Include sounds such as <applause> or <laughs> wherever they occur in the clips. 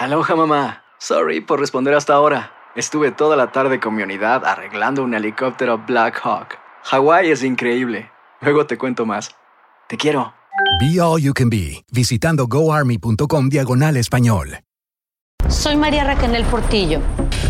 Aloha mamá. Sorry por responder hasta ahora. Estuve toda la tarde con mi unidad arreglando un helicóptero Black Hawk. Hawái es increíble. Luego te cuento más. Te quiero. Be All You Can Be, visitando goarmy.com diagonal español. Soy María Raquel Portillo.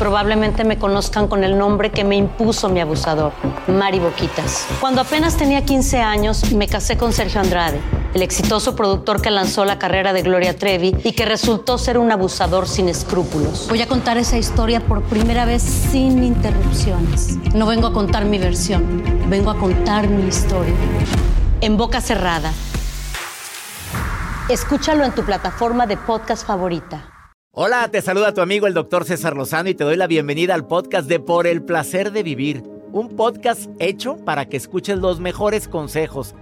Probablemente me conozcan con el nombre que me impuso mi abusador, Mari Boquitas. Cuando apenas tenía 15 años, me casé con Sergio Andrade, el exitoso productor que lanzó la carrera de Gloria Trevi y que resultó ser un abusador sin escrúpulos. Voy a contar esa historia por primera vez sin interrupciones. No vengo a contar mi versión, vengo a contar mi historia. En boca cerrada. Escúchalo en tu plataforma de podcast favorita. Hola, te saluda tu amigo el doctor César Lozano y te doy la bienvenida al podcast de Por el Placer de Vivir, un podcast hecho para que escuches los mejores consejos,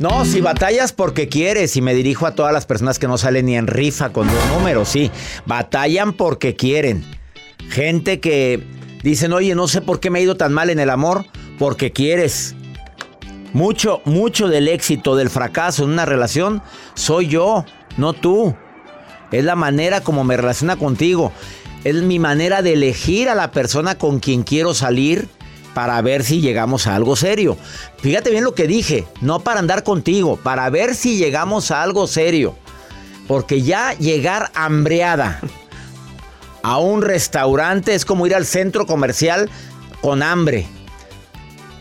No, si batallas porque quieres, y me dirijo a todas las personas que no salen ni en rifa con los números, sí, batallan porque quieren. Gente que dicen, oye, no sé por qué me ha ido tan mal en el amor, porque quieres. Mucho, mucho del éxito, del fracaso en una relación, soy yo, no tú. Es la manera como me relaciona contigo. Es mi manera de elegir a la persona con quien quiero salir para ver si llegamos a algo serio. Fíjate bien lo que dije, no para andar contigo, para ver si llegamos a algo serio. Porque ya llegar hambreada a un restaurante es como ir al centro comercial con hambre.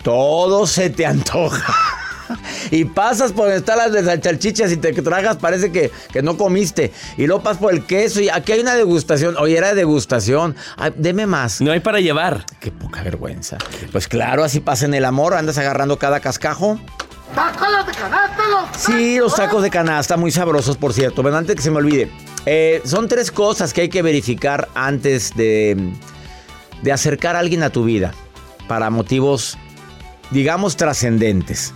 Todo se te antoja. <laughs> y pasas por donde están las de salchichas y te tragas, parece que, que, no comiste. Y luego pasas por el queso y aquí hay una degustación. Oye, era degustación. Ay, deme más. No hay para llevar. Qué poca vergüenza. Pues claro, así pasa en el amor. Andas agarrando cada cascajo. ¡Tacos de canasta! Los sí, los tacos de canasta, muy sabrosos, por cierto. Pero antes que se me olvide. Eh, son tres cosas que hay que verificar antes de, de acercar a alguien a tu vida. Para motivos, digamos, trascendentes.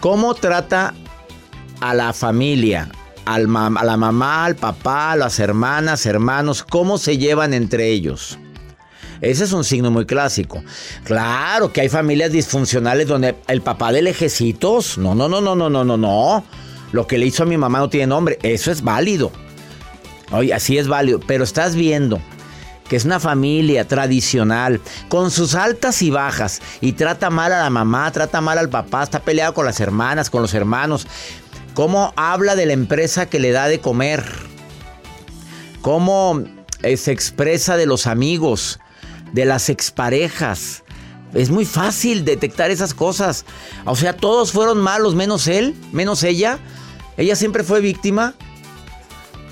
¿Cómo trata a la familia? Al a la mamá, al papá, a las hermanas, hermanos, ¿cómo se llevan entre ellos? Ese es un signo muy clásico. Claro que hay familias disfuncionales donde el papá de lejecitos. No, no, no, no, no, no, no, no. Lo que le hizo a mi mamá no tiene nombre. Eso es válido. Oye, así es válido. Pero estás viendo que es una familia tradicional, con sus altas y bajas, y trata mal a la mamá, trata mal al papá, está peleado con las hermanas, con los hermanos. ¿Cómo habla de la empresa que le da de comer? ¿Cómo eh, se expresa de los amigos, de las exparejas? Es muy fácil detectar esas cosas. O sea, todos fueron malos, menos él, menos ella. Ella siempre fue víctima.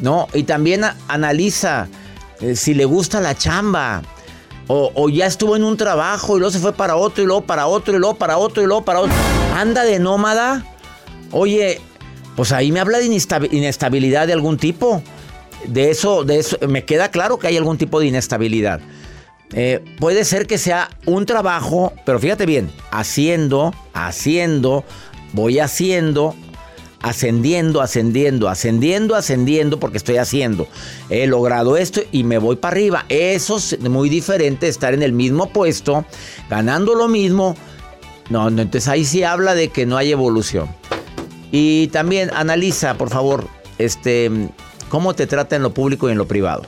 No, y también analiza eh, si le gusta la chamba. O, ya estuvo en un trabajo y luego se fue para otro y luego para otro y luego para otro y luego para otro. Anda de nómada. Oye, pues ahí me habla de inestabilidad de algún tipo. De eso, de eso, me queda claro que hay algún tipo de inestabilidad. Eh, puede ser que sea un trabajo, pero fíjate bien, haciendo, haciendo, voy haciendo, ascendiendo, ascendiendo, ascendiendo, ascendiendo, porque estoy haciendo. He logrado esto y me voy para arriba. Eso es muy diferente estar en el mismo puesto, ganando lo mismo. No, no, entonces ahí sí habla de que no hay evolución. Y también analiza, por favor, este, cómo te trata en lo público y en lo privado.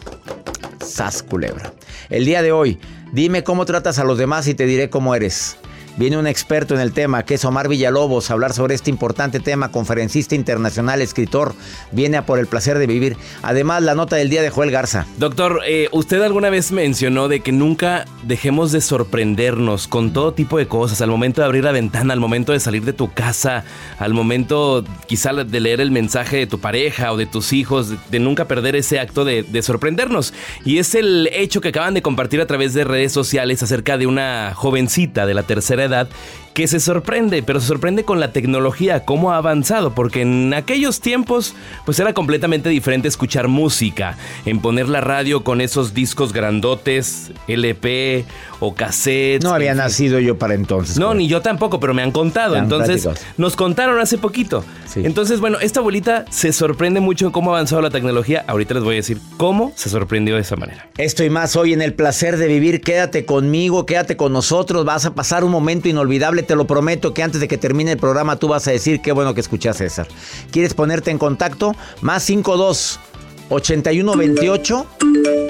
Sas culebra. El día de hoy, dime cómo tratas a los demás y te diré cómo eres. Viene un experto en el tema, que es Omar Villalobos, a hablar sobre este importante tema, conferencista internacional, escritor, viene a por el placer de vivir. Además, la nota del día de Joel Garza. Doctor, eh, usted alguna vez mencionó de que nunca dejemos de sorprendernos con todo tipo de cosas, al momento de abrir la ventana, al momento de salir de tu casa, al momento quizá de leer el mensaje de tu pareja o de tus hijos, de nunca perder ese acto de, de sorprendernos. Y es el hecho que acaban de compartir a través de redes sociales acerca de una jovencita de la tercera edad que se sorprende, pero se sorprende con la tecnología, cómo ha avanzado, porque en aquellos tiempos pues era completamente diferente escuchar música, en poner la radio con esos discos grandotes, LP o cassette. No había nacido yo para entonces. No, ni yo tampoco, pero me han contado. Entonces, nos contaron hace poquito. Entonces, bueno, esta abuelita se sorprende mucho en cómo ha avanzado la tecnología. Ahorita les voy a decir cómo se sorprendió de esa manera. Esto y más hoy en el placer de vivir. Quédate conmigo, quédate con nosotros. Vas a pasar un momento inolvidable te lo prometo que antes de que termine el programa tú vas a decir qué bueno que escuchas César. ¿Quieres ponerte en contacto? Más 52 8128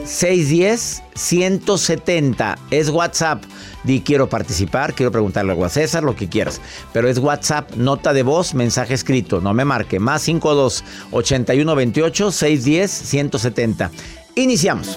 610 170 es WhatsApp. Di quiero participar, quiero preguntarle algo a César, lo que quieras. Pero es WhatsApp, nota de voz, mensaje escrito. No me marque. Más 52 8128 610 170. Iniciamos.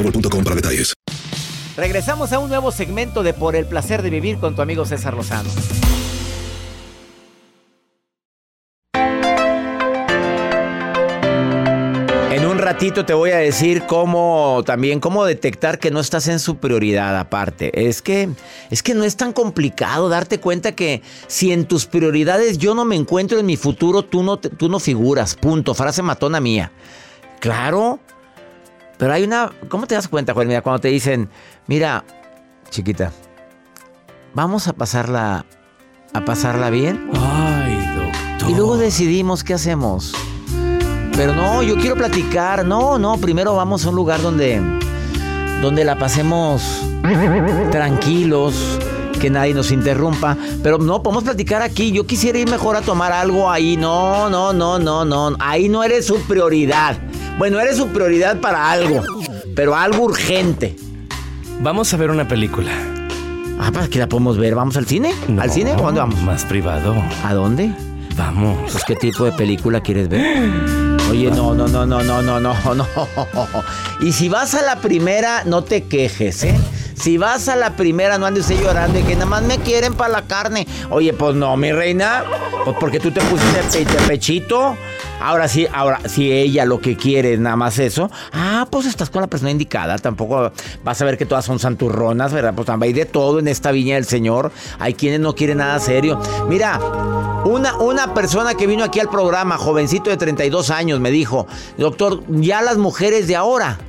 para detalles. Regresamos a un nuevo segmento de Por el placer de vivir con tu amigo César Lozano. En un ratito te voy a decir cómo también cómo detectar que no estás en su prioridad aparte. Es que es que no es tan complicado darte cuenta que si en tus prioridades yo no me encuentro en mi futuro, tú no tú no figuras. Punto, frase matona mía. Claro, pero hay una. ¿Cómo te das cuenta, Juan? Mira, cuando te dicen, mira, chiquita, vamos a pasarla. a pasarla bien. Ay, doctor. Y luego decidimos qué hacemos. Pero no, yo quiero platicar. No, no, primero vamos a un lugar donde. donde la pasemos tranquilos que nadie nos interrumpa. Pero no, podemos platicar aquí. Yo quisiera ir mejor a tomar algo ahí. No, no, no, no, no. Ahí no eres su prioridad. Bueno, eres su prioridad para algo, pero algo urgente. Vamos a ver una película. Ah, ¿para qué la podemos ver? ¿Vamos al cine? ¿Al cine? ¿Cuándo vamos? Más privado. ¿A dónde? Vamos. Pues, ¿Qué tipo de película quieres ver? Oye, no, no, no, no, no, no, no, no. <laughs> Y si vas a la primera, no te quejes, ¿eh? Si vas a la primera, no andes llorando y que nada más me quieren para la carne. Oye, pues no, mi reina. Pues porque tú te pusiste pechito. Ahora sí, ahora si ella lo que quiere es nada más eso. Ah, pues estás con la persona indicada. Tampoco vas a ver que todas son santurronas, ¿verdad? Pues también hay de todo en esta viña del Señor. Hay quienes no quieren nada serio. Mira, una, una persona que vino aquí al programa, jovencito de 32 años, me dijo, doctor, ya las mujeres de ahora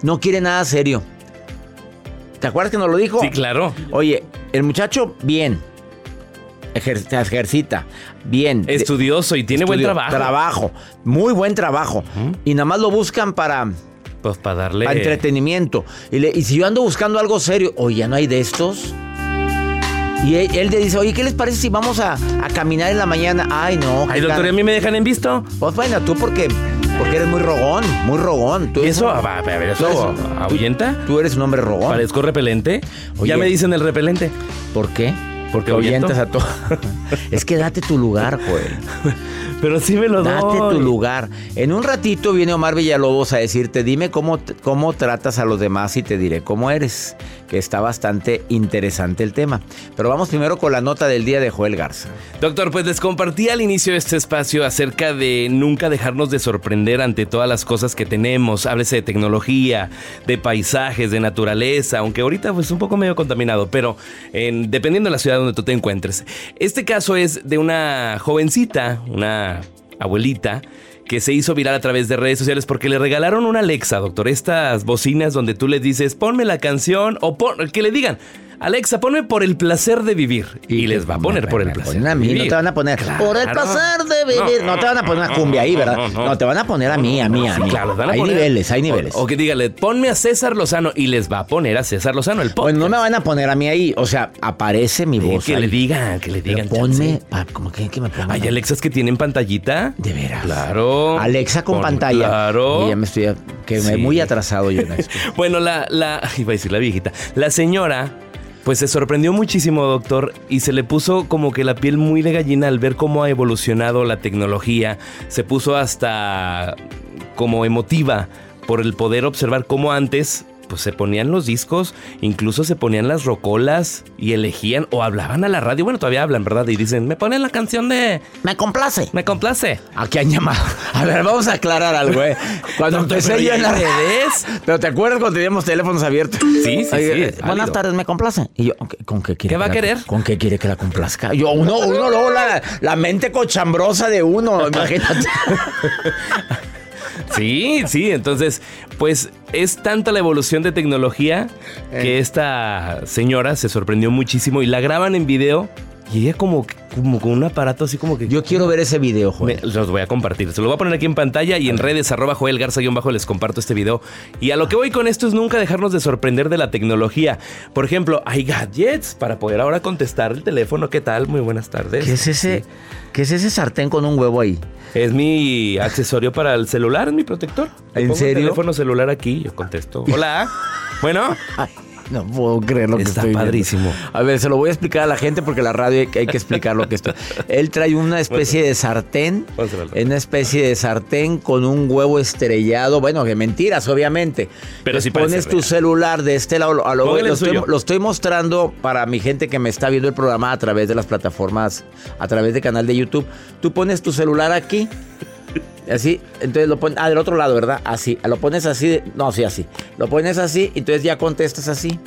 no quieren nada serio. ¿Te acuerdas que nos lo dijo? Sí, claro. Oye, el muchacho, bien. ejercita, bien. Estudioso y tiene buen trabajo. Trabajo, muy buen trabajo. Y nada más lo buscan para... Pues para darle... Para entretenimiento. Y, si yo ando buscando algo serio, oye, ¿ya no hay de estos? Y él, le dice, oye, ¿qué les parece si vamos a, caminar en la mañana? Ay, no. Ay, doctor, ¿y a mí me dejan en visto? Pues bueno, tú porque porque eres muy rogón, muy rogón. ¿Y eso? A ver, ¿eso ahuyenta? Tú, eres un hombre rogón. ¿Parezco repelente? ya me dicen el repelente. ¿Por qué? Porque ahuyentas a todo. <laughs> es que date tu lugar, Joel. Pero sí me lo Date doy. tu lugar. En un ratito viene Omar Villalobos a decirte, dime cómo, cómo tratas a los demás y te diré cómo eres. Que está bastante interesante el tema. Pero vamos primero con la nota del día de Joel Garza. Doctor, pues les compartí al inicio de este espacio acerca de nunca dejarnos de sorprender ante todas las cosas que tenemos. Háblese de tecnología, de paisajes, de naturaleza, aunque ahorita pues un poco medio contaminado, pero en- dependiendo de la ciudad donde tú te encuentres. Este caso es de una jovencita, una abuelita, que se hizo viral a través de redes sociales porque le regalaron una Alexa, doctor. Estas bocinas donde tú les dices, ponme la canción o pon- que le digan, Alexa, ponme por el placer de vivir. Y, les va a poner por el Me placer. ponen a de mí, no vivir. te van a poner Claro. por el placer de vivir. No, te van a poner una cumbia ahí, ¿verdad? no, No, no. te van a poner a mí, a mí, a Sí, mí. claro, les van a hay poner- niveles, hay niveles. O, o que dígale, ponme a César Lozano y les va a poner a César Lozano el podcast. Pues no me van a poner a mí ahí. O sea, aparece mi Sí, voz. que ahí. le digan, que le Pero digan. ponme, ah, como que, que me pongan. Hay Alexas que tienen pantallita. De veras. Claro. Alexa con Pon- pantalla. Claro. Y ya me estoy que me Sí. muy atrasado yo en esto. <laughs> Bueno, la, la, iba a decir la viejita, la señora, pues se sorprendió muchísimo, doctor, y se le puso como que la piel muy de gallina al ver cómo ha evolucionado la tecnología. Se puso hasta como emotiva por el poder observar cómo antes pues se ponían los discos, incluso se ponían las rocolas y elegían o hablaban a la radio. Bueno, todavía hablan, ¿verdad? Y dicen, me ponen la canción de... Me complace. Me complace. Aquí han llamado. A ver, vamos a aclarar algo, ¿eh? Cuando empecé yo en las redes. Pero ¿te acuerdas cuando teníamos teléfonos abiertos? Sí, sí, sí, Oye, Buenas válido. tardes, me complace. Y yo, ¿con- ¿con qué quiere? ¿Qué va a la- querer? ¿Con qué quiere que la complazca? Yo, uno, <laughs> uno, luego la, la mente cochambrosa de uno, <laughs> imagínate. Sí, sí, entonces, pues es tanta la evolución de tecnología Eh. que esta señora se sorprendió muchísimo y la graban en video y ella como, como con un aparato así como que... Yo quiero ver ese video, Me- Joel. los voy a compartir. Se lo voy a poner aquí en pantalla y en redes arroba Joel Garza guion bajo les comparto este video. Y a lo que voy con esto es nunca dejarnos de sorprender de la tecnología. Por ejemplo, hay gadgets para poder ahora contestar el teléfono. ¿Qué tal? Muy buenas tardes. ¿Qué es ese, ¿qué es ese sartén con un huevo ahí? Es mi accesorio para el celular, es mi protector. ¿En pongo serio? El teléfono celular aquí, yo contesto. Hola. bueno, <laughs> no puedo creer lo que Está estoy padrísimo. A ver, se lo voy a explicar a la gente porque la radio hay, hay que explicar lo que esto. Él trae una especie de sartén, una especie de sartén con un huevo estrellado. Bueno, que mentiras, obviamente. Pero parece pones tu real. celular de este lado. A lo, lo estoy, lo estoy mostrando para mi gente que me está viendo el programa a través de las plataformas, a través del canal de YouTube. Tú pones tu celular aquí. Así, entonces lo pones, ah, del otro lado, ¿verdad? Así, lo pones así, de- no, sí, así. Lo pones así, entonces ya contestas así,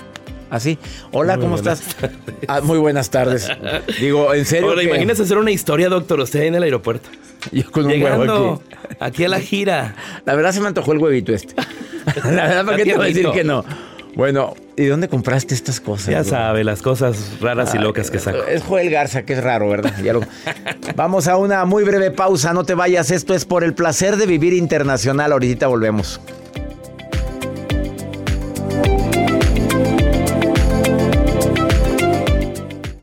así. Hola, Muy ¿cómo estás? Ah, muy buenas tardes. Digo, en serio. ahora que- imagínese hacer una historia, doctor, usted ahí en el aeropuerto. Yo con un Llegando huevo aquí. aquí. a la gira. La verdad se me antojó el huevito este. <laughs> La verdad, ¿para qué te voy a decir que no? Bueno, ¿y dónde compraste estas cosas? Ya sabe, las cosas raras y locas que saco. Es Joel Garza, que es raro, ¿verdad? Ya lo- <laughs> Vamos a una muy breve pausa, no te vayas. Esto es por el placer de vivir internacional. Ahorita volvemos.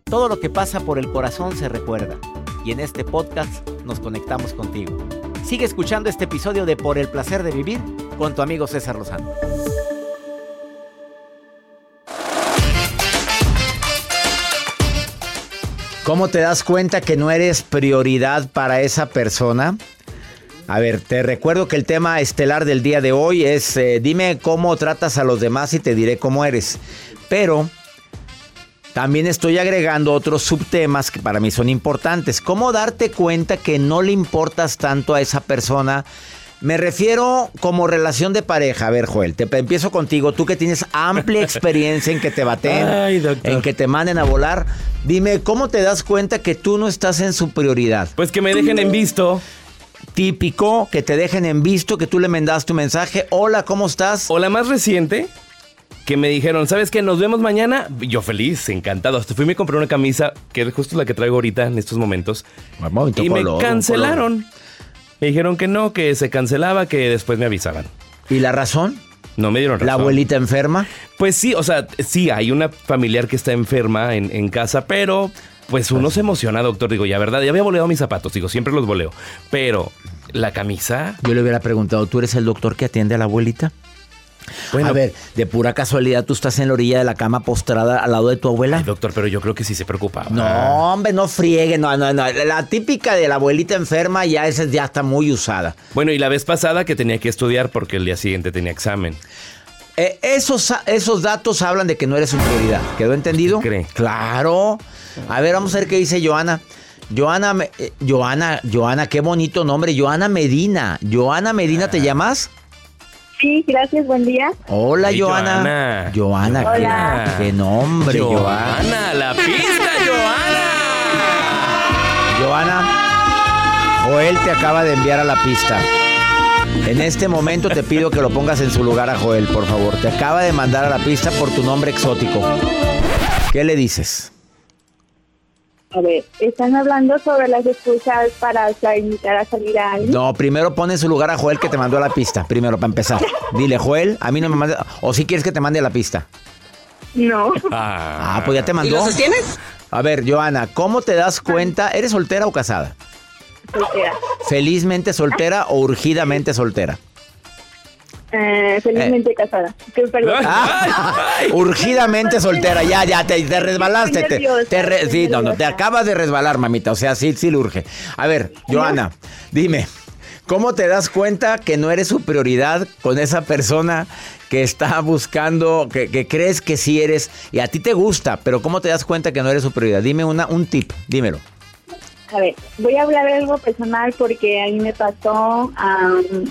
Todo lo que pasa por el corazón se recuerda. Y en este podcast nos conectamos contigo. Sigue escuchando este episodio de Por el placer de vivir con tu amigo César Lozano. ¿Cómo te das cuenta que no eres prioridad para esa persona? A ver, te recuerdo que el tema estelar del día de hoy es eh, dime cómo tratas a los demás y te diré cómo eres. Pero también estoy agregando otros subtemas que para mí son importantes. ¿Cómo darte cuenta que no le importas tanto a esa persona? Me refiero como relación de pareja. A ver, Joel, te empiezo contigo. Tú que tienes amplia <laughs> experiencia en que te baten, Ay, en que te manden a volar. Dime, ¿cómo te das cuenta que tú no estás en su prioridad? Pues que me dejen en visto. Típico, que te dejen en visto, que tú le mandaste tu mensaje. Hola, ¿cómo estás? O la más reciente, que me dijeron, ¿sabes qué? Nos vemos mañana. Yo feliz, encantado. Hasta fui y me compré una camisa, que es justo la que traigo ahorita en estos momentos. Y me color, cancelaron. Me dijeron que no, que se cancelaba, que después me avisaban. ¿Y la razón? No me dieron razón. ¿La abuelita enferma? Pues sí, o sea, sí, hay una familiar que está enferma en, en casa, pero pues uno se emociona, doctor. Digo, ya verdad, ya había boleado mis zapatos, digo, siempre los voleo. Pero la camisa, Yo le hubiera preguntado, ¿tú eres el doctor que atiende a la abuelita? A ver, de pura casualidad, ¿tú estás en la orilla de la cama postrada al lado de tu abuela? Ay, doctor, pero yo creo que sí se preocupaba. No, hombre, no friegue, no, no, no. La típica de la abuelita enferma ya esa ya está muy usada. Bueno, y la vez pasada que tenía que estudiar porque el día siguiente tenía examen. Eh, esos, esos datos hablan de que no eres su prioridad. ¿Quedó entendido? cree? Claro. A ver, vamos a ver qué dice Joana. Joana, eh, Joana, Joana, qué bonito nombre. Joana Medina. Joana Medina, ¿te llamas? Sí, gracias, buen día. Hola, Ay, Joana. Joana, qué- Hola. Qué, nombre, Joana. Joana, la pista, Joana. Joana, Joel te acaba de enviar a la pista. En este momento te pido que lo pongas en su lugar a Joel, por favor. Te acaba de mandar a la pista por tu nombre exótico. ¿Qué le dices? A ver, están hablando sobre las excusas para o sea, invitar a salir a alguien. No, primero pon en su lugar a Joel que te mandó a la pista. Primero, para empezar. Dile, Joel, a mí no me manda. O si quieres que te mande a la pista. No. Ah, pues ya te mandó. sostienes? A ver, Joana, ¿cómo te das cuenta? ¿Eres soltera o casada? Soltera. ¿Felizmente soltera o urgidamente soltera? Eh, felizmente casada. Perdón. <laughs> Ah, urgidamente soltera, ya, ya, te, te resbalaste. Te, nerviosa, te re- sí, no, no, te acabas de resbalar, mamita. O sea, sí, sí le urge. A ver, Joana, dime, ¿cómo te das cuenta que no eres su prioridad con esa persona que está buscando, que, que crees que sí eres y a ti te gusta, pero cómo te das cuenta que no eres su prioridad? Dime una, un tip, dímelo. A ver, voy a hablar de algo personal porque a mí me pasó. am,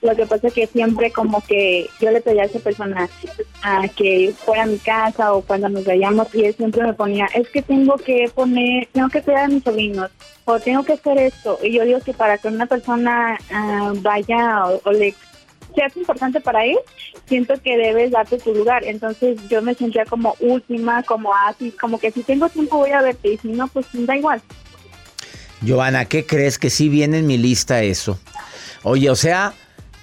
lo que pasa es que siempre como que yo le pedía a esa persona a que fuera a mi casa o cuando nos veíamos y él siempre me ponía, es que tengo que poner, tengo que cuidar a mis sobrinos o tengo que hacer esto. Y yo digo que para que una persona ah, vaya o, o le sea importante para él, siento que debes darte tu lugar. Entonces yo me sentía como última, como así, como que si tengo tiempo voy a verte y si no, pues da igual. Joana, ¿qué crees que sí viene en mi lista eso? Oye, o sea,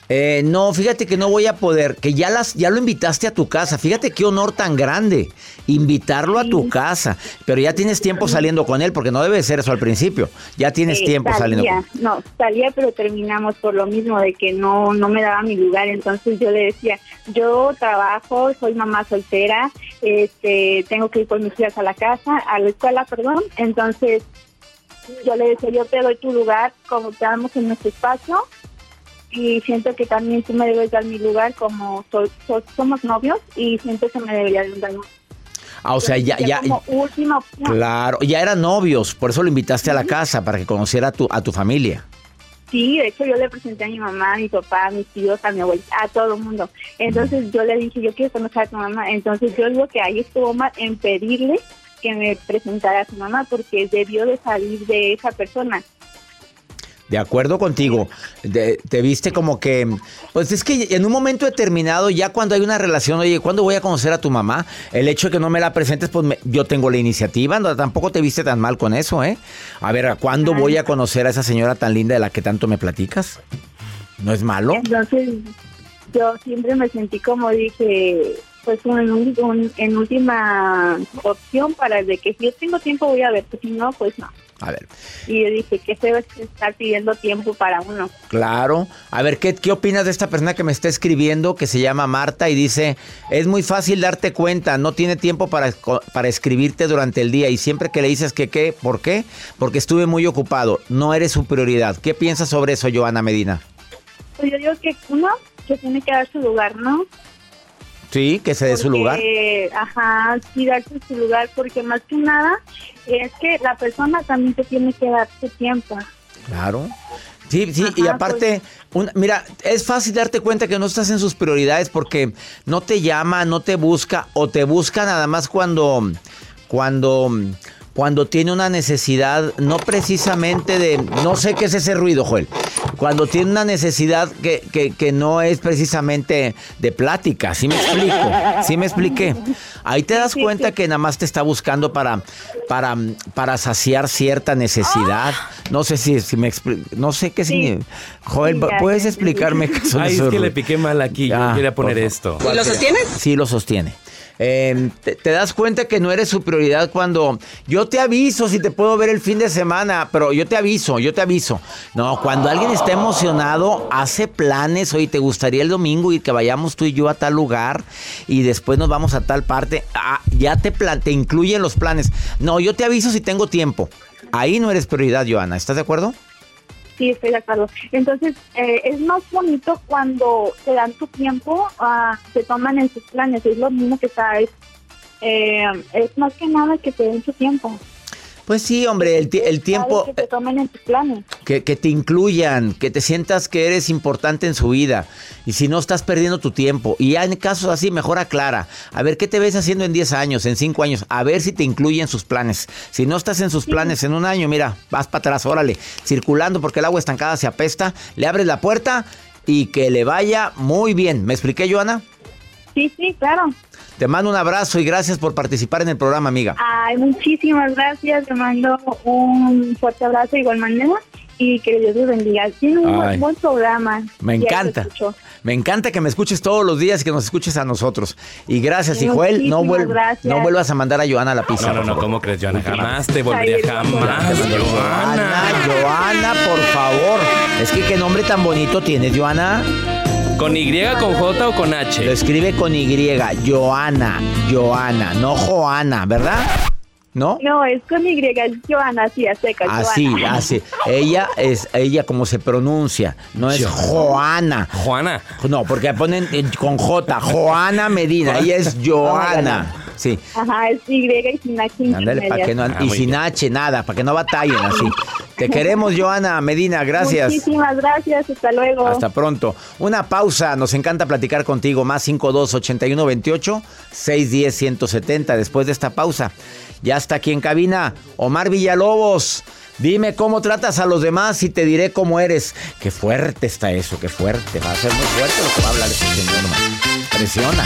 eh, no, fíjate que no voy a poder, que ya las, ya lo invitaste a tu casa. Fíjate qué honor tan grande, invitarlo a tu casa. Pero ya tienes tiempo saliendo con él, porque no debe ser eso al principio. Ya tienes Eh, tiempo saliendo. con No, salía, pero terminamos por lo mismo de que no no me daba mi lugar. Entonces yo le decía, yo trabajo, soy mamá soltera, este, tengo que ir por mis hijas a la casa, a la escuela, perdón. Entonces yo le decía, yo te doy tu lugar como quedamos en nuestro espacio y siento que también tú me debes dar mi lugar como so- so- somos novios y siento que me debería de dar Ah, o sea, ya, ya, como última opción. claro, ya eran novios, por eso lo invitaste a la casa, para que conociera a tu, a tu familia. Sí, de hecho yo le presenté a mi mamá, a mi papá, a mis tíos, a mi abuelita, a todo el mundo. Entonces yo le dije, yo quiero conocer a tu mamá. Entonces yo digo que ahí estuvo mal en pedirle que me presentara a su mamá porque debió de salir de esa persona. De acuerdo contigo, De- te viste como que, pues es que en un momento determinado, ya cuando hay una relación, oye, ¿cuándo voy a conocer a tu mamá? El hecho de que no me la presentes, pues me- yo tengo la iniciativa, no, tampoco te viste tan mal con eso, ¿eh? A ver, ¿a ¿cuándo voy a conocer a esa señora tan linda de la que tanto me platicas? ¿No es malo? Entonces yo siempre me sentí como dije, pues un- en última opción para el de que si yo tengo tiempo voy a verte, si no, pues no. A ver, Y yo dije, qué feo es estar pidiendo tiempo para uno. claro. A ver, ¿qué, ¿qué opinas de esta persona que me está escribiendo, que se llama Marta y dice, es muy fácil darte cuenta, no tiene tiempo para, para escribirte durante el día y siempre que le dices que qué, ¿por qué? Porque estuve muy ocupado, no eres su prioridad. ¿Qué piensas sobre eso, Joana Medina? Pues yo digo que uno que tiene que dar su lugar, ¿no? Sí, que se dé su lugar. Ajá, sí, darse su lugar, porque más que nada es que la persona también te tiene que dar su tiempo. Claro. Sí, sí, y aparte, un- mira, es fácil darte cuenta que no estás en sus prioridades porque no te llama, no te busca o te busca nada más cuando, cuando, cuando tiene una necesidad, no precisamente de, no sé qué es ese ruido, Joel, cuando tiene una necesidad que, que, que no es precisamente de plática, ¿sí me explico? ¿Sí me expliqué? Ahí te das cuenta que nada más te está buscando para, para, para saciar cierta necesidad. No sé si, si me no sé qué significa. Joel, ¿puedes explicarme qué son Ay, es que le piqué mal aquí. Ya, Yo quería poner esto. ¿Y lo sostiene? Sí, lo sostiene. Eh, te, das cuenta que no eres su prioridad cuando yo te aviso si te puedo ver el fin de semana, pero yo te aviso, yo te aviso. No, cuando alguien está emocionado, hace planes, oye, ¿te gustaría el domingo y que vayamos tú y yo a tal lugar y después nos vamos a tal parte? Ah, ya te, plan, te incluyen los planes. No, yo te aviso si tengo tiempo. Ahí no eres prioridad, Joana, ¿estás de acuerdo? Sí, estoy de acuerdo. Entonces, eh, es más bonito cuando te dan tu tiempo, ah, se toman en sus planes. Es lo mismo que está, es, eh, es más que nada que te den su tiempo. Pues sí, hombre, el, el tiempo... Que te tomen en sus planes. Que, que te incluyan, que te sientas que eres importante en su vida. Y si no, estás perdiendo tu tiempo. Y ya en casos así, mejor aclara. A ver, ¿qué te ves haciendo en 10 años, en 5 años? A ver si te incluyen sus planes. Si no estás en sus planes en un año, mira, vas para atrás, órale. Circulando porque el agua estancada se apesta. Le abres la puerta y que le vaya muy bien. ¿Me expliqué, Joana? Sí, sí, claro. Te mando un abrazo y gracias por participar en el programa, amiga. Ay, muchísimas gracias. Te mando un fuerte abrazo de igual manera y que Dios los bendiga. Tiene un Ay. buen, buen programa. Me encanta. Me encanta que me escuches todos los días y que nos escuches a nosotros. Y gracias, y Joel, no, vuel- gracias. no vuelvas a mandar a Joana a la pizza. No, no, no. ¿cómo crees, Joana? Jamás te volvería, jamás, Joana, Joana. Joana, por favor. Es que qué nombre tan bonito tienes, Joana. ¿Con Y, con J o con Lo H? escribe con Y, Joana, Joana, no Joana, ¿verdad? ¿No? No, es con Y, es Joana, así, a seca. Así, Joana. así. Ella es, ella como se pronuncia, no es Joana. Juana. No, porque ponen con J, Joana Medina, ella es <laughs> Joana. Sí. Ajá, es Y y sin H Ándale, para que no, Ah, y sin bien. H, nada, para que no batallen así. Te queremos, Joana Medina, gracias. Muchísimas gracias, hasta luego. Hasta pronto. Una pausa, nos encanta platicar contigo. Más 52 81 28 610 170. Después de esta pausa, ya está aquí en cabina Omar Villalobos. Dime cómo tratas a los demás y te diré cómo eres. Qué fuerte está eso, qué fuerte. Va a ser muy fuerte lo que va a hablar este señor. Presiona.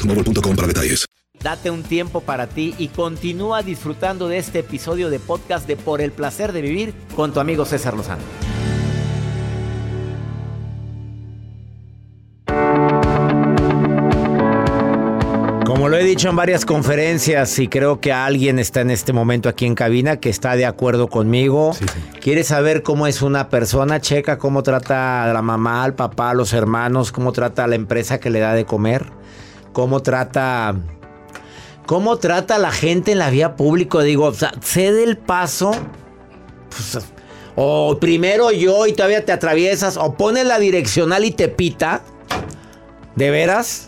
boostmobile.com para detalles. Date un tiempo para ti y continúa disfrutando de este episodio de podcast de Por el placer de vivir con tu amigo César Lozano. Como lo he dicho en varias conferencias y creo que alguien está en este momento aquí en cabina que está de acuerdo conmigo. ¿Quieres saber cómo es una persona? Checa cómo trata a la mamá, al papá, a los hermanos, cómo trata a la empresa que le da de comer, cómo trata cómo trata a la gente en la vía pública. Digo, o sea, cede el paso. pues, o primero yo y todavía te atraviesas. O pones la direccional y te pita. ¿De veras?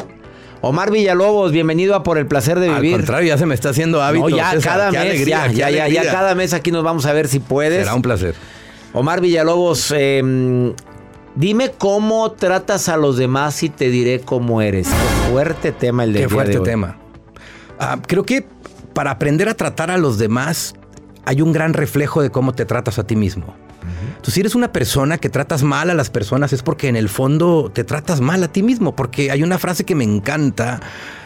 Omar Villalobos, bienvenido a Por el Placer de Al Vivir. contrario, ya se me está haciendo hábito. No, ya César. cada mes, alegría, ya, ya, ya, cada mes aquí nos vamos a ver si puedes. Será un placer. Omar Villalobos, eh, dime cómo tratas a los demás y te diré cómo eres. Qué fuerte tema el de Qué fuerte tema. Ah, creo que para aprender a tratar a los demás hay un gran reflejo de cómo te tratas a ti mismo. Entonces, si eres una persona que tratas mal a las personas es porque en el fondo te tratas mal a ti mismo, porque hay una frase que me encanta,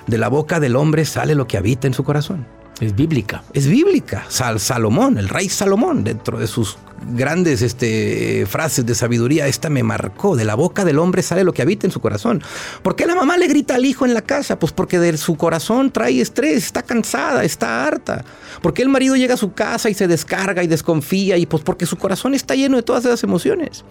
de la boca del hombre sale lo que habita en su corazón. Es bíblica. Es bíblica. Sal Salomón, el rey Salomón, dentro de sus grandes este, frases de sabiduría, esta me marcó. De la boca del hombre sale lo que habita en su corazón. ¿Por qué la mamá le grita al hijo en la casa? Pues porque de su corazón trae estrés, está cansada, está harta. ¿Por qué el marido llega a su casa y se descarga y desconfía? Y pues porque su corazón está lleno de todas esas emociones.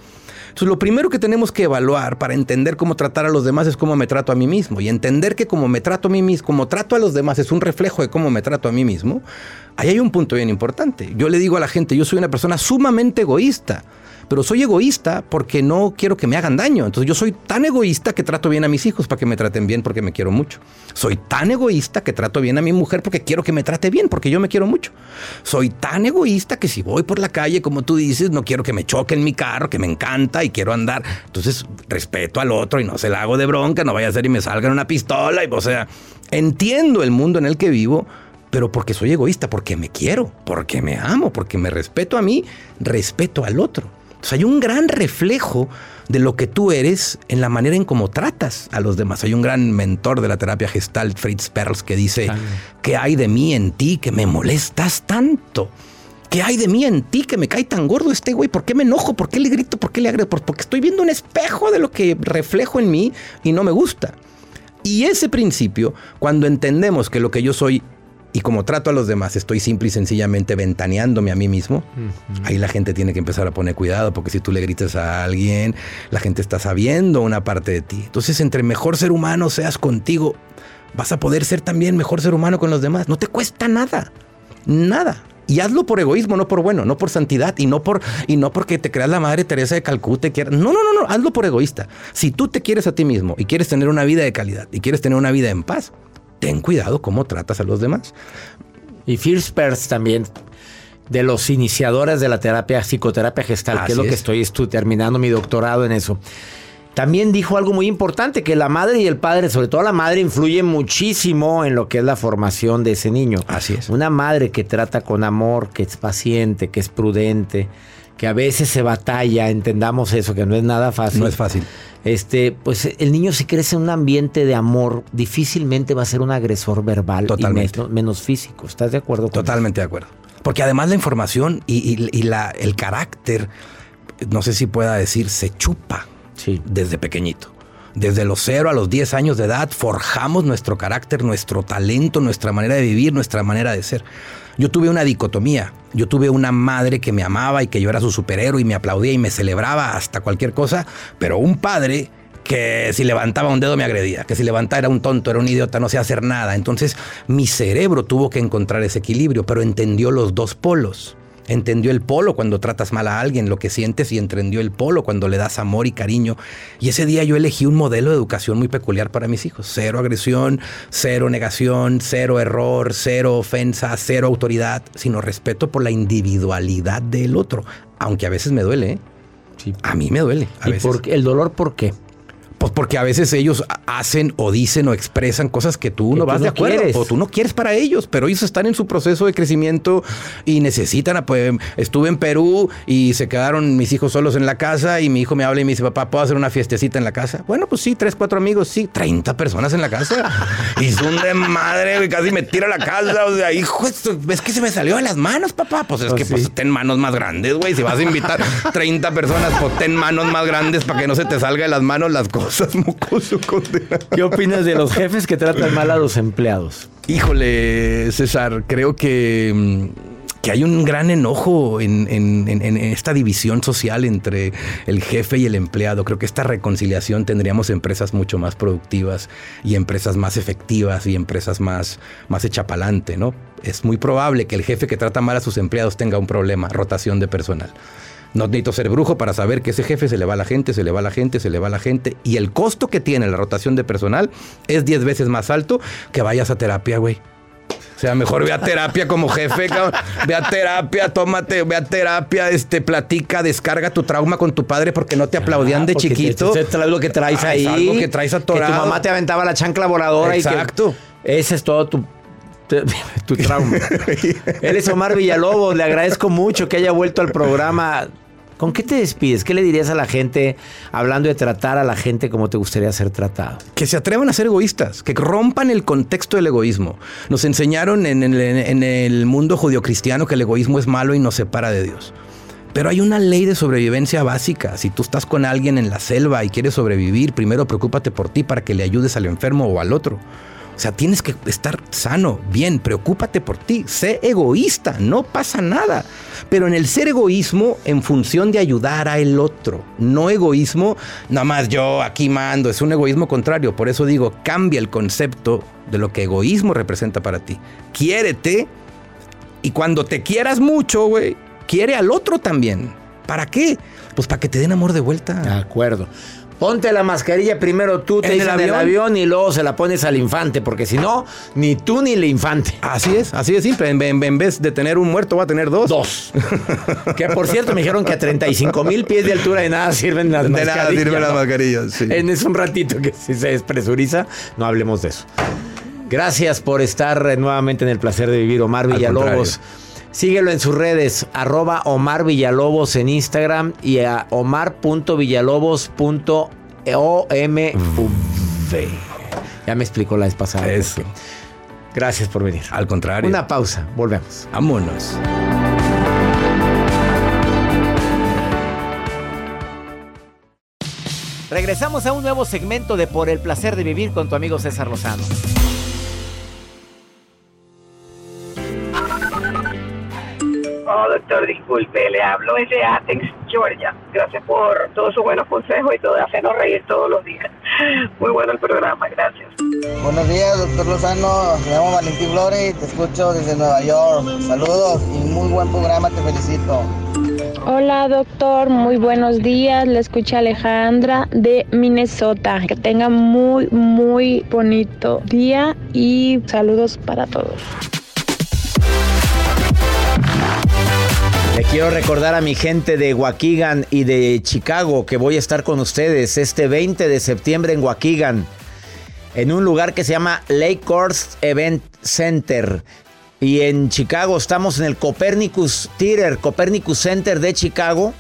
Entonces, lo primero que tenemos que evaluar para entender cómo tratar a los demás es cómo me trato a mí mismo. Y entender que como me trato a mí mismo, como trato a los demás es un reflejo de cómo me trato a mí mismo, ahí hay un punto bien importante. Yo le digo a la gente, yo soy una persona sumamente egoísta pero soy egoísta porque no quiero que me hagan daño. Entonces yo soy tan egoísta que trato bien a mis hijos para que me traten bien porque me quiero mucho. Soy tan egoísta que trato bien a mi mujer porque quiero que me trate bien porque yo me quiero mucho. Soy tan egoísta que si voy por la calle, como tú dices, no quiero que me choquen mi carro, que me encanta y quiero andar. Entonces respeto al otro y no se la hago de bronca, no vaya a ser y me salga una pistola. O sea, entiendo el mundo en el que vivo pero porque soy egoísta, porque me quiero, porque me amo, porque me respeto a mí, respeto al otro hay un gran reflejo de lo que tú eres en la manera en cómo tratas a los demás. Hay un gran mentor de la terapia gestal, Fritz Perls, que dice, ¿qué hay de mí en ti que me molestas tanto? ¿Qué hay de mí en ti que me cae tan gordo este güey? ¿Por qué me enojo? ¿Por qué le grito? ¿Por qué le agredo? Porque estoy viendo un espejo de lo que reflejo en mí y no me gusta. Y ese principio, cuando entendemos que lo que yo soy y como trato a los demás, estoy simple y sencillamente ventaneándome a mí mismo, ahí la gente tiene que empezar a poner cuidado, porque si tú le gritas a alguien, la gente está sabiendo una parte de ti. Entonces, entre mejor ser humano seas contigo, vas a poder ser también mejor ser humano con los demás. No te cuesta nada, nada. Y hazlo por egoísmo, no por bueno, no por santidad y no por y no porque te creas la madre Teresa de Calcuta. No, no, no, no, hazlo por egoísta. Si tú te quieres a ti mismo y quieres tener una vida de calidad y quieres tener una vida en paz, ten cuidado cómo tratas a los demás. Y Fierce Perth también, de los iniciadores de la terapia, psicoterapia gestal, que es lo que estoy terminando mi doctorado en eso. También dijo algo muy importante, que la madre y el padre, sobre todo la madre, influyen muchísimo en lo que es la formación de ese niño. Así es. Una madre que trata con amor, que es paciente, que es prudente, que a veces se batalla, entendamos eso, que no es nada fácil. No es fácil este, pues el niño si crece en un ambiente de amor, difícilmente va a ser un agresor verbal Totalmente. y menos, físico. ¿Estás de acuerdo? Totalmente de acuerdo. Porque además la información y, la, el carácter, no sé si pueda decir, se chupa sí. desde pequeñito. Desde los 0 a los 10 años de edad forjamos nuestro carácter, nuestro talento, nuestra manera de vivir, nuestra manera de ser. Yo tuve una dicotomía. Yo tuve una madre que me amaba y que yo era su superhéroe y me aplaudía y me celebraba hasta cualquier cosa, pero un padre que si levantaba un dedo me agredía, que si levantaba era un tonto, era un idiota, no sé hacer nada. Entonces mi cerebro tuvo que encontrar ese equilibrio, pero entendió los dos polos. Entendió el polo cuando tratas mal a alguien, lo que sientes, y entendió el polo cuando le das amor y cariño. Y ese día yo elegí un modelo de educación muy peculiar para mis hijos. Cero agresión, cero negación, cero error, cero ofensa, cero autoridad, sino respeto por la individualidad del otro. Aunque a veces me duele, ¿eh? Sí. A mí me duele. ¿Y Por, el dolor por qué? Pues porque a veces ellos hacen o dicen o expresan cosas que tú no vas de acuerdo o tú no quieres para ellos, pero ellos están en su proceso de crecimiento y necesitan apoyo. Estuve en Perú y se quedaron mis hijos solos en la casa y mi hijo me habla y me dice, papá, ¿puedo hacer una fiestecita en la casa? Bueno, pues sí, tres, cuatro amigos, sí, 30 personas en la casa. <laughs> y son de madre, casi me tira la casa. O sea, hijo, es que se me salió de las manos, papá. Pues es oh, que pues, ten manos más grandes, güey. Si vas a invitar <laughs> 30 personas, pues ten manos más grandes para que no se te salga de las manos las cosas. ¿Qué opinas de los jefes que tratan mal a los empleados? Híjole, César, creo que, mm, que hay un gran enojo en, esta división social entre el jefe y el empleado. Creo que esta reconciliación tendríamos empresas mucho más productivas y empresas más efectivas y empresas más, más echapalante, ¿no? Es muy probable que el jefe que trata mal a sus empleados tenga un problema, rotación de personal. No necesito ser brujo para saber que ese jefe se le va a la gente, se le va a la gente, se le va a la gente. Y el costo que tiene la rotación de personal es 10 veces más alto que vayas a terapia, güey. O sea, mejor ve a terapia como jefe, <laughs> cabrón. Ve a terapia, tómate, ve a terapia, este, platica, descarga tu trauma con tu padre porque no te aplaudían de chiquito. es lo que traes ah, ahí. algo que traes atorado. Que tu mamá te aventaba la chancla voladora Exacto. y que ese es todo tu <laughs> tu trauma. <laughs> Él es Omar Villalobos. Le agradezco mucho que haya vuelto al programa. ¿Con qué te despides? ¿Qué le dirías a la gente hablando de tratar a la gente como te gustaría ser tratado? Que se atrevan a ser egoístas, que rompan el contexto del egoísmo. Nos enseñaron en el, mundo judio-cristiano que el egoísmo es malo y nos separa de Dios Pero hay una ley de sobrevivencia básica. Si tú estás con alguien en la selva y quieres sobrevivir, primero preocúpate por ti para que le ayudes al enfermo o al otro. O sea, tienes que estar sano, bien, preocúpate por ti, sé egoísta, no pasa nada. Pero en el ser egoísmo en función de ayudar a el otro, no egoísmo, nada más yo aquí mando, es un egoísmo contrario. Por eso digo, cambia el concepto de lo que egoísmo representa para ti. Quiérete y cuando te quieras mucho, güey, quiere al otro también. ¿Para qué? Pues para que te den amor de vuelta. De acuerdo. Ponte la mascarilla primero tú, te ¿En el avión? y luego se la pones al infante, porque si no, ni tú ni el infante. Así es, así de simple. En, en- en vez de tener un muerto, va a tener dos. Dos. <laughs> que por cierto me dijeron que a 35 mil pies de altura de nada sirven las De nada mascarillas. sirven las mascarillas, sí. En es un ratito que si se despresuriza, no hablemos de eso. Gracias por estar eh, nuevamente en el placer de vivir, Omar Al Villalobos. Síguelo en sus redes, arroba Omar Villalobos en Instagram y a omar.villalobos.omv. Ya me explicó la vez pasada. Eso. Gracias por venir. Al contrario. Una pausa, volvemos. Vámonos. Regresamos a un nuevo segmento de Por el placer de vivir con tu amigo César Lozano. Doctor, disculpe, le hablo desde Athens, Georgia. Gracias por todos sus buenos consejos y todo, hacernos reír todos los días. Muy bueno el programa, gracias. Buenos días, doctor Lozano. Me llamo Valentín Flores y te escucho desde Nueva York. Saludos y muy buen programa, te felicito. Hola doctor, muy buenos días. Le escucha Alejandra de Minnesota. Que tenga muy, muy bonito día y saludos para todos. Le quiero recordar a mi gente de Waukegan y de Chicago que voy a estar con ustedes este 20 de septiembre en Waukegan, en un lugar que se llama Lake Course Event Center. Y en Chicago estamos en el Copernicus Theater, Copernicus Center de Chicago,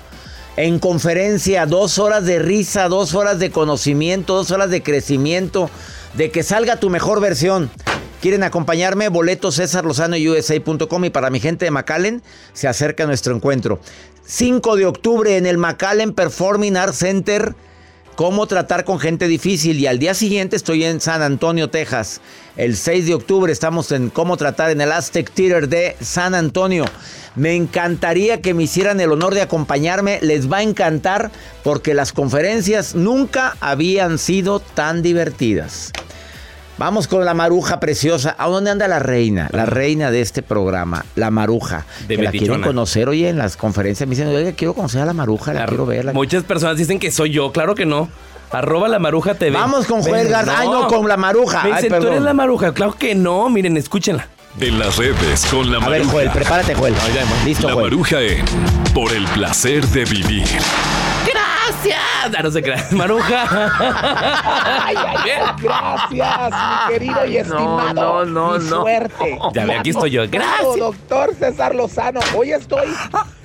en conferencia, dos horas de risa, dos horas de conocimiento, dos horas de crecimiento, de que salga tu mejor versión. ¿Quieren acompañarme? Boletos César Lozano USA.com y para mi gente de McAllen se acerca nuestro encuentro. 5 de octubre en el McAllen Performing Arts Center. Cómo tratar con gente difícil. Y al día siguiente estoy en San Antonio, Texas. El 6 de octubre estamos en Cómo tratar en el Aztec Theater de San Antonio. Me encantaría que me hicieran el honor de acompañarme. Les va a encantar porque las conferencias nunca habían sido tan divertidas. Vamos con la maruja preciosa. ¿A dónde anda la reina? La reina de este programa, la maruja. De que la quieren conocer hoy en las conferencias. Me dicen, oiga, quiero conocer a la maruja, la quiero ver. la- Muchas personas dicen que soy yo, claro que no. Arroba la maruja TV. Vamos con Joel. Ay, no, con la maruja. Me Ay, dicen, tú eres la maruja. Claro que no. Miren, escúchenla. En las redes con la A ver, maruja. Joel, prepárate, Joel. Listo, la Joel. maruja en Por el placer de vivir. ¡Gracias! Ah, no se crean. <laughs> Maruja. Ay, ay, gracias, mi querido y estimado. no, no, mi no. suerte. Ya ve, aquí estoy yo. Gracias. Doctor César Lozano, hoy estoy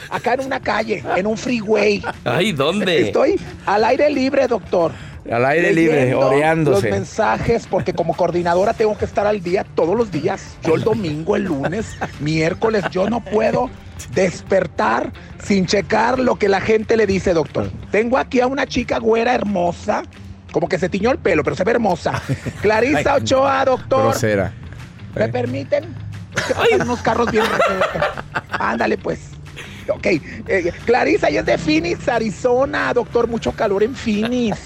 acá en una calle, en un freeway. Ay, ¿dónde? Estoy al aire libre, doctor. Al aire libre, oreándose. Los mensajes, porque como coordinadora tengo que estar al día todos los días. Yo el domingo, el lunes, miércoles, yo no puedo despertar sin checar lo que la gente le dice, doctor. Tengo aquí a una chica güera hermosa, como que se tiñó el pelo, pero se ve hermosa. <laughs> Clarisa Ochoa, doctor. Grosera. ¿Me permiten? Es que pasan unos carros bien. <laughs> Ándale, pues. Ok, eh, Clarisa, ella es de Phoenix, Arizona, doctor, mucho calor en Phoenix.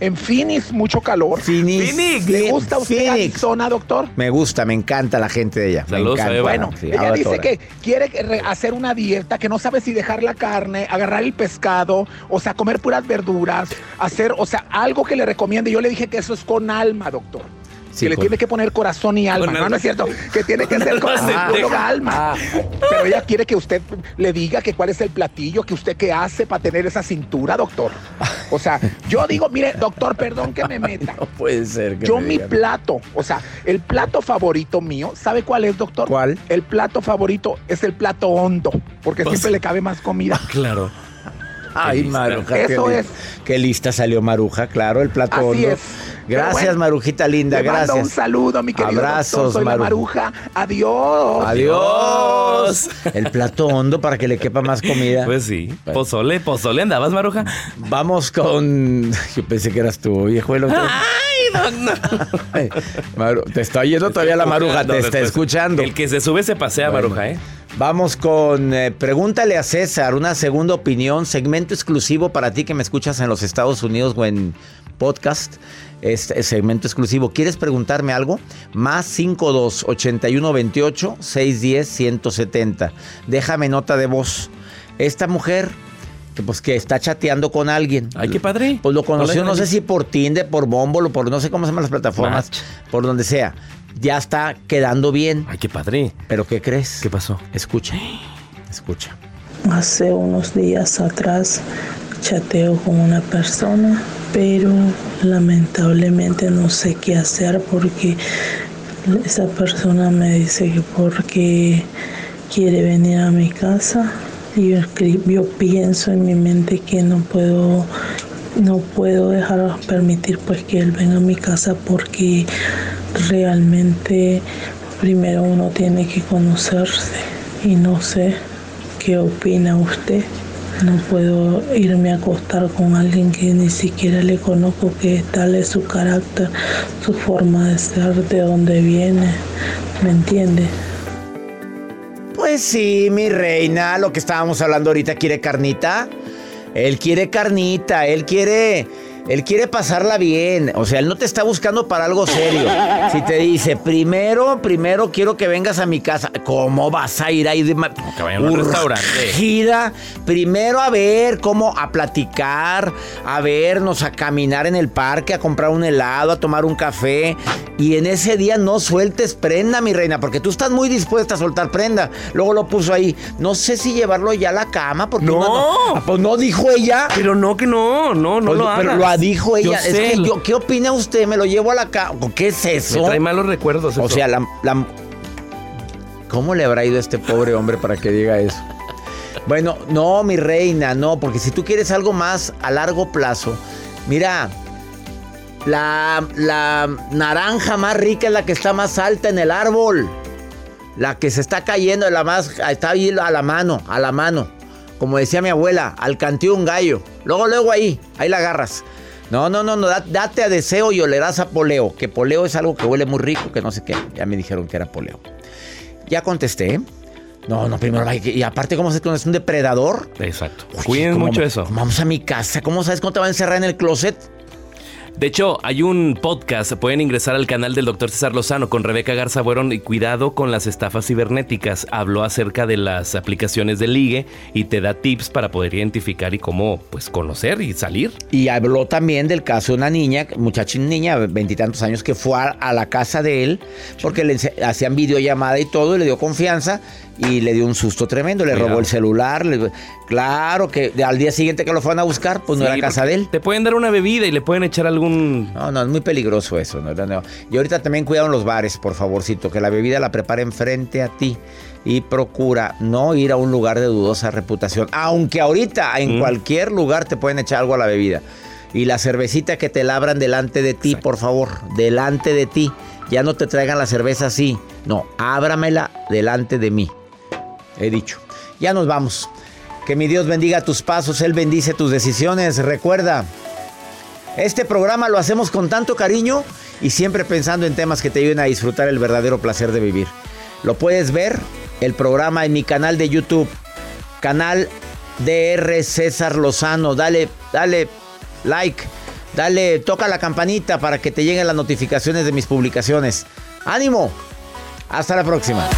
En Phoenix, mucho calor. Phoenix. Phoenix. ¿Le gusta a usted Phoenix. Arizona, doctor? Me gusta, me encanta la gente de ella. me Saludos encanta. Eva. Bueno, Sí, ella dice que quiere hacer una dieta, que no sabe si dejar la carne, agarrar el pescado, o sea, comer puras verduras, hacer, o sea, algo que le recomiende. Yo le dije que eso es con alma, doctor. Sí, que le tiene que poner corazón y alma. No, no es cierto. Que tiene que ser alma con pendeja. alma. Pero ella quiere que usted le diga que cuál es el platillo, que usted qué hace para tener esa cintura, doctor. O sea, yo digo, mire, doctor, perdón que me meta. No puede ser. que Yo me mi digan. plato, o sea, el plato favorito mío, ¿sabe cuál es, doctor? ¿Cuál? El plato favorito es el plato hondo, porque Pues- siempre le cabe más comida. <laughs> Claro. Ay, lista. Maruja. Eso qué, es. Qué lista salió Maruja, claro, el plato Así hondo. es. Gracias, bueno, Marujita linda, Te mando gracias. un saludo, mi querido Abrazos. Soy la Maru. Maruja. Adiós. Adiós. El plato hondo para que le quepa más comida. Pues sí. Pozole, pozole andabas, Maruja. Vamos con. <laughs> Yo pensé que eras tú, viejo. El otro. Ay, no, <laughs> Maru, te está oyendo todavía la Maruja, te está escuchando. El que se sube se pasea, Bueno. Maruja, ¿eh? Vamos con eh, Pregúntale a César, una segunda opinión, segmento exclusivo para ti que me escuchas en los Estados Unidos o en podcast. Este segmento exclusivo. ¿Quieres preguntarme algo? Más 52 81 28 610 170. Déjame nota de voz. Esta mujer pues que está chateando con alguien. Ay, qué padre. Pues lo conoció, No sé si por Tinder, por Bumble o por no sé cómo se llaman las plataformas, Match. por donde sea. Ya está quedando bien. Ay, qué padre. ¿Pero qué crees? ¿Qué pasó? Escucha. Escucha. Hace unos días atrás chateo con una persona, pero lamentablemente no sé qué hacer porque esa persona me dice que porque quiere venir a mi casa yo, escri- yo pienso en mi mente que no puedo no puedo dejar permitir pues que él venga a mi casa porque realmente primero uno tiene que conocerse y no sé qué opina usted. No puedo irme a acostar con alguien que ni siquiera le conozco, que tal es su carácter, su forma de ser, de dónde viene. ¿Me entiende? Pues sí, mi reina, lo que estábamos hablando ahorita, ¿quiere carnita? Él quiere carnita, él quiere, él quiere pasarla bien. O sea, él no te está buscando para algo serio. Si te dice, primero, primero quiero que vengas a mi casa. ¿Cómo vas a ir ahí de que vayan a un restaurante. Gira, primero a ver cómo, a platicar, a vernos, a caminar en el parque, a comprar un helado, a tomar un café. Y en ese día no sueltes prenda, mi reina, porque tú estás muy dispuesta a soltar prenda. Luego lo puso ahí. No sé si llevarlo ya a la cama, porque No. uno no, pues no dijo ella. Pero no, que no, no, no Pues, lo pero hagas. Dijo Yo ella. Es sé, que yo- ¿Qué opina usted? ¿Me lo llevo a la cama? ¿Qué es eso? Me trae malos recuerdos. O eso. sea, la, la- ¿Cómo le habrá ido a este pobre hombre para que diga eso? Bueno, no, mi reina, no, porque si tú quieres algo más a largo plazo, mira, la, la naranja más rica es la que está más alta en el árbol. La que se está cayendo, la más, está ahí a la mano, a la mano. Como decía mi abuela, al cantío un gallo. Luego, luego ahí, ahí la agarras. No, no, no, no, da- date a deseo y olerás a poleo. Que poleo es algo que huele muy rico, que no sé qué. Ya me dijeron que era poleo. Ya contesté. No, no, primero Y aparte, ¿cómo se conoce? ¿Un depredador? Exacto. Cuiden ¿cómo- mucho eso. Vamos a mi casa. ¿Cómo sabes cómo te va a encerrar en el closet? De hecho, hay un podcast, pueden ingresar al canal del doctor César Lozano con Rebeca Garza Bueron y cuidado con las estafas cibernéticas. Habló acerca de las aplicaciones de ligue y te da tips para poder identificar y cómo pues conocer y salir. Y habló también del caso de una niña, muchacha niña, veintitantos años, que fue a, la casa de él porque le hacían videollamada y todo, y le dio confianza y le dio un susto tremendo. Le Cuidado. robó el celular. le- claro que al día siguiente que lo fueron a buscar, pues no era casa de él. Te pueden dar una bebida y le pueden echar algún... No, no, es muy peligroso eso. No, no, no. Y ahorita también cuidado en los bares, por favorcito, que la bebida la preparen frente a ti. Y procura no ir a un lugar de dudosa reputación. Aunque ahorita en Mm. cualquier lugar te pueden echar algo a la bebida. Y la cervecita que te labran delante de ti, por favor, delante de ti. Ya no te traigan la cerveza así. No, ábramela delante de mí. He dicho. Ya nos vamos. Que mi Dios bendiga tus pasos, Él bendice tus decisiones. Recuerda, este programa lo hacemos con tanto cariño y siempre pensando en temas que te ayuden a disfrutar el verdadero placer de vivir. Lo puedes ver, el programa en mi canal de YouTube, canal DR César Lozano. Dale, dale like, dale, toca la campanita para que te lleguen las notificaciones de mis publicaciones. ¡Ánimo! Hasta la próxima.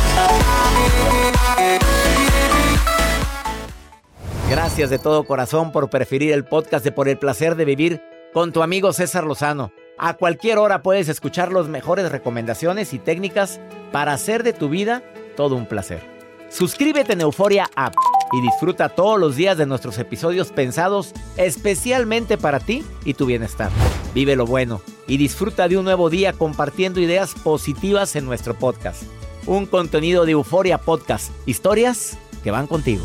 Gracias de todo corazón por preferir el podcast de Por el placer de vivir con tu amigo César Lozano. A cualquier hora puedes escuchar las mejores recomendaciones y técnicas para hacer de tu vida todo un placer. Suscríbete en Euforia App y disfruta todos los días de nuestros episodios pensados especialmente para ti y tu bienestar. Vive lo bueno y disfruta de un nuevo día compartiendo ideas positivas en nuestro podcast. Un contenido de Euforia Podcast, historias que van contigo.